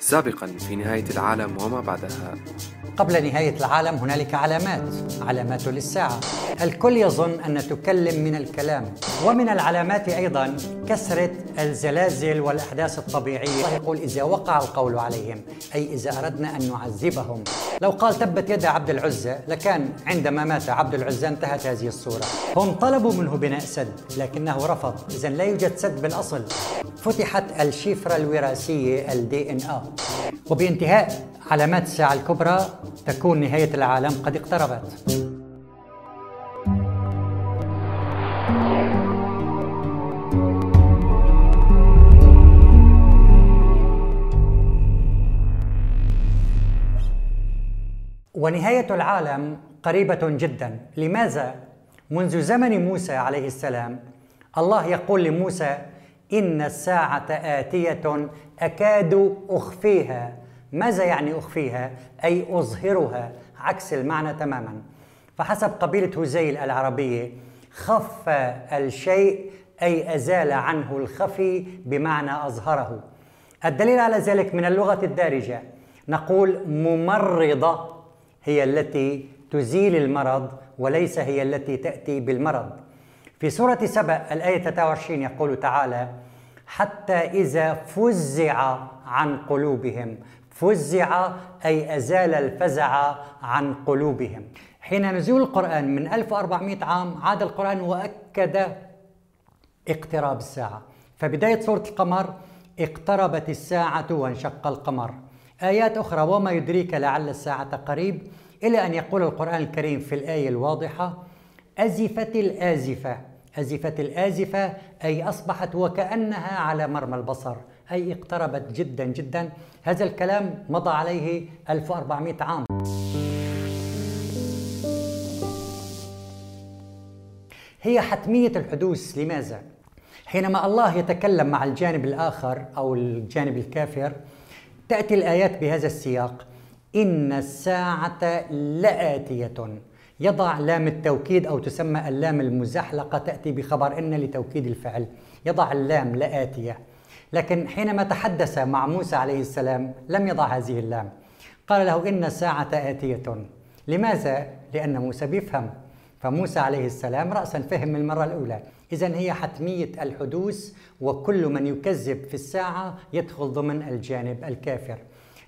سابقا في نهاية العالم وما بعدها. قبل نهاية العالم هنالك علامات علامات للساعة. الكل يظن أن تكلم من الكلام ومن العلامات أيضا كثرة الزلازل والأحداث الطبيعية. يقول إذا وقع القول عليهم أي إذا أردنا أن نعذبهم. لو قال تبت يد عبد العزة لكان عندما مات عبد العزة انتهت هذه الصورة. هم طلبوا منه بناء سد لكنه رفض. إذا لا يوجد سد بالأصل. فتحت الشفرة الوراثية الدي إن آ. وبانتهاء علامات الساعة الكبرى تكون نهاية العالم قد اقتربت. ونهاية العالم قريبة جدا. لماذا؟ منذ زمن موسى عليه السلام الله يقول لموسى إن الساعة آتية أكاد أخفيها. ماذا يعني أخفيها؟ أي أظهرها. عكس المعنى تماما. فحسب قبيلة هزيل العربية خف الشيء أي أزال عنه الخفي بمعنى أظهره. الدليل على ذلك من اللغة الدارجة. نقول ممرضة هي التي تزيل المرض وليس هي التي تأتي بالمرض. في سورة سبأ الآية 23 يقول تعالى حتى إذا فزع عن قلوبهم فزع أي أزال الفزع عن قلوبهم. حين نزول القرآن من 1400 عام عاد القرآن وأكد اقتراب الساعة. فبداية سورة القمر اقتربت الساعة وانشق القمر. آيات أخرى وما يدريك لعل الساعة قريب إلى أن يقول القرآن الكريم في الآية الواضحة أزفت الآزفة. أزفت الآزفة أي أصبحت وكأنها على مرمى البصر. أي اقتربت جدا جدا. هذا الكلام مضى عليه 1400 عام. هي حتمية الحدوث لماذا؟ حينما الله يتكلم مع الجانب الآخر أو الجانب الكافر تأتي الآيات بهذا السياق. إن الساعة لآتية. يضع لام التوكيد أو تسمى اللام المزحلقة تأتي بخبر إن لتوكيد الفعل. يضع اللام لآتية. لكن حينما تحدث مع موسى عليه السلام لم يضع هذه اللام. قال له إن الساعة آتية. لماذا؟ لأن موسى بيفهم. فموسى عليه السلام رأسا فهم المرة الأولى. إذا هي حتمية الحدوث وكل من يكذب في الساعة يدخل ضمن الجانب الكافر.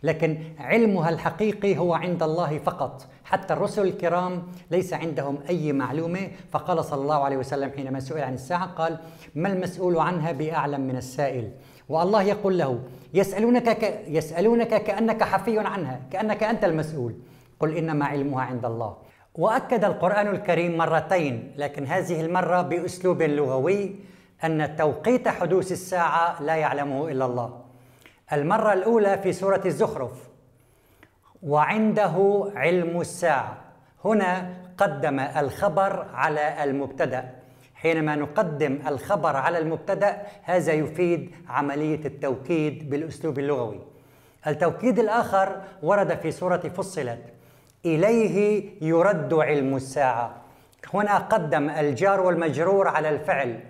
لكن علمها الحقيقي هو عند الله فقط. حتى الرسل الكرام ليس عندهم أي معلومة. فقال صلى الله عليه وسلم حينما سئل عن الساعة قال ما المسؤول عنها بأعلم من السائل؟ والله يقول له يسألونك, ك... يسألونك كأنك حفي عنها كأنك أنت المسؤول. قل إنما علمها عند الله. وأكد القرآن الكريم مرتين لكن هذه المرة بأسلوب لغوي أن توقيت حدوث الساعة لا يعلمه إلا الله. المرة الأولى في سورة الزخرف. وعنده علم الساعة. هنا قدم الخبر على المبتدأ. حينما نقدم الخبر على المبتدأ هذا يفيد عملية التوكيد بالأسلوب اللغوي. التوكيد الآخر ورد في سورة فصلت. إليه يرد علم الساعة. هنا قدم الجار والمجرور على الفعل.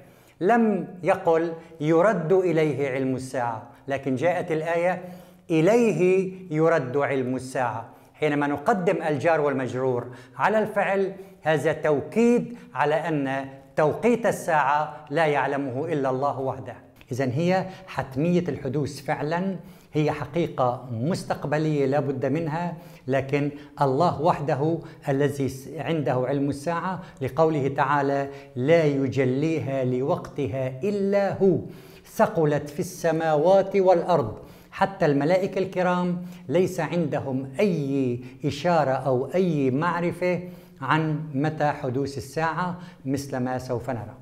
لم يقل يرد إليه علم الساعة. لكن جاءت الآية إليه يرد علم الساعة. حينما نقدم الجار والمجرور على الفعل هذا توكيد على أن توقيت الساعة لا يعلمه إلا الله وحده. إذا هي حتمية الحدوث فعلا هي حقيقة مستقبلية لا بد منها لكن الله وحده الذي عنده علم الساعة لقوله تعالى لا يجليها لوقتها إلا هو ثقلت في السماوات والأرض. حتى الملائكة الكرام ليس عندهم أي إشارة أو أي معرفة عن متى حدوث الساعة مثل ما سوف نرى.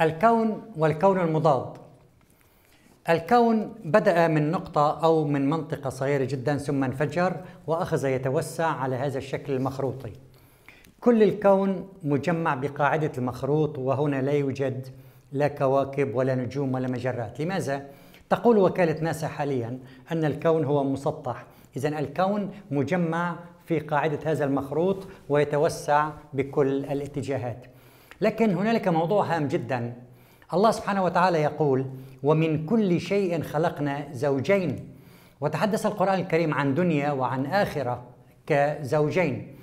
الكون والكون المضاد. الكون بدأ من نقطة أو من منطقة صغيرة جدا ثم انفجر وأخذ يتوسع على هذا الشكل المخروطي. كل الكون مجمع بقاعدة المخروط وهنا لا يوجد لا كواكب ولا نجوم ولا مجرات، لماذا؟ تقول وكالة ناسا حاليا أن الكون هو مسطح إذا الكون مجمع في قاعدة هذا المخروط ويتوسع بكل الاتجاهات لكن هنالك موضوع هام جدا الله سبحانه وتعالى يقول ومن كل شيء خلقنا زوجين وتحدث القرآن الكريم عن دنيا وعن آخرة كزوجين.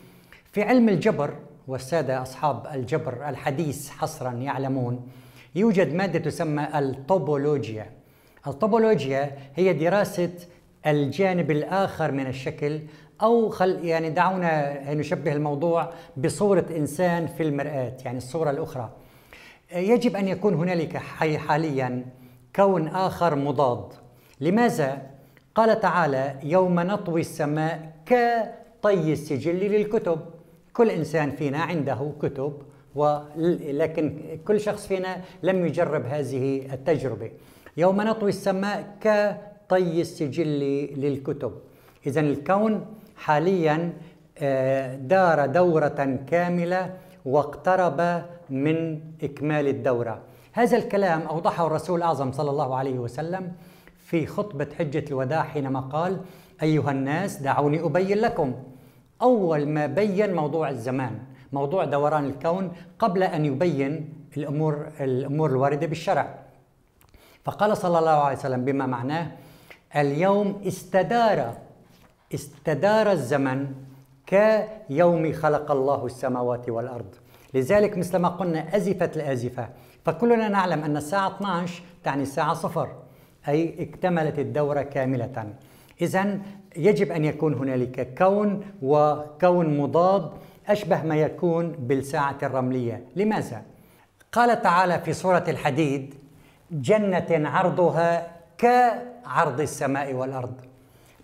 في علم الجبر والسادة أصحاب الجبر الحديث حصرا يعلمون يوجد مادة تسمى الطوبولوجيا. الطوبولوجيا هي دراسة الجانب الآخر من الشكل أو خل يعني دعونا نشبه الموضوع بصورة إنسان في المرآة يعني الصورة الأخرى. يجب أن يكون هنالك حاليا كون آخر مضاد. لماذا؟ قال تعالى يوم نطوي السماء كطي السجل للكتب. كل إنسان فينا عنده كتب ولكن كل شخص فينا لم يجرب هذه التجربة. يوم نطوي السماء كطي السجل للكتب. إذا الكون حاليا آه، دار دورة كاملة واقترب من إكمال الدورة. هذا الكلام أوضحه الرسول الأعظم صلى الله عليه وسلم في خطبة حجة الوداع حينما قال أيها الناس دعوني أبين لكم. أول ما بين موضوع الزمان موضوع دوران الكون قبل أن يبين الأمور, الأمور الواردة بالشرع. فقال صلى الله عليه وسلم بما معناه اليوم استدار استدار الزمن كيوم خلق الله السماوات والأرض. لذلك مثل ما قلنا أزفت الآزفة. فكلنا نعلم أن الساعة 12 تعني الساعة صفر أي اكتملت الدورة كاملة. إذا يجب أن يكون هنالك كون وكون مضاد أشبه ما يكون بالساعة الرملية. لماذا؟ قال تعالى في سورة الحديد جنة عرضها كعرض السماء والأرض.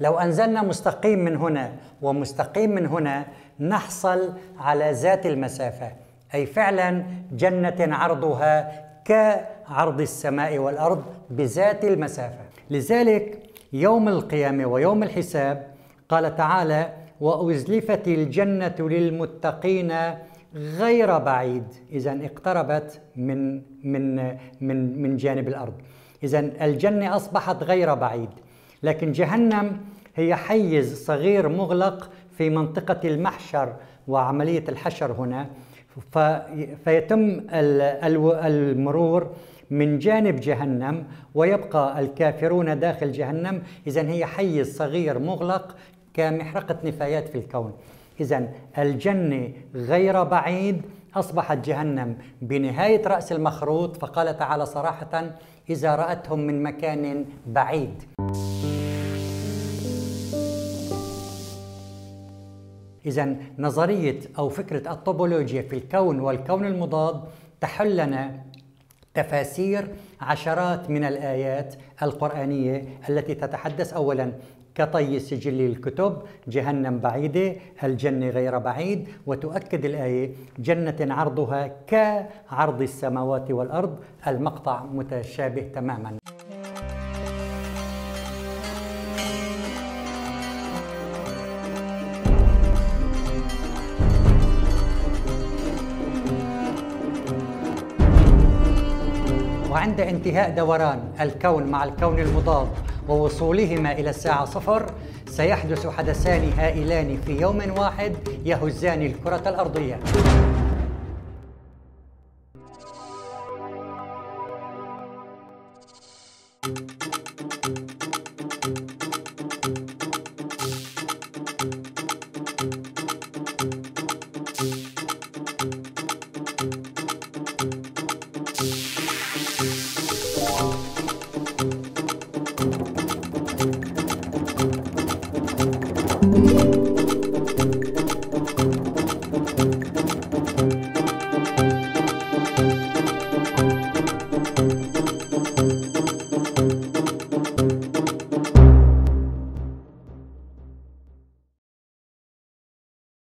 لو أنزلنا مستقيم من هنا ومستقيم من هنا نحصل على ذات المسافة. أي فعلا جنة عرضها كعرض السماء والأرض بذات المسافة. لذلك يوم القيامة ويوم الحساب قال تعالى وأزلفت الجنة للمتقين غير بعيد. اذا اقتربت من من من من جانب الأرض. اذا الجنة أصبحت غير بعيد. لكن جهنم هي حيز صغير مغلق في منطقة المحشر وعملية الحشر هنا. فيتم المرور من جانب جهنم ويبقى الكافرون داخل جهنم. إذا هي حيز صغير مغلق كمحرقة نفايات في الكون. إذا الجنة غير بعيد أصبحت جهنم. بنهاية رأس المخروط فقال تعالى صراحة إذا رأتهم من مكان بعيد. إذا نظرية أو فكرة الطوبولوجيا في الكون والكون المضاد تحل لنا تفاسير عشرات من الآيات القرآنية التي تتحدث أولا كطي سجل الكتب جهنم بعيدة الجنة غير بعيد وتؤكد الآية جنة عرضها كعرض السماوات والأرض المقطع متشابه تماما. وعند انتهاء دوران الكون مع الكون المضاد ووصولهما إلى الساعة صفر سيحدث حدثان هائلان في يوم واحد يهزان الكرة الأرضية.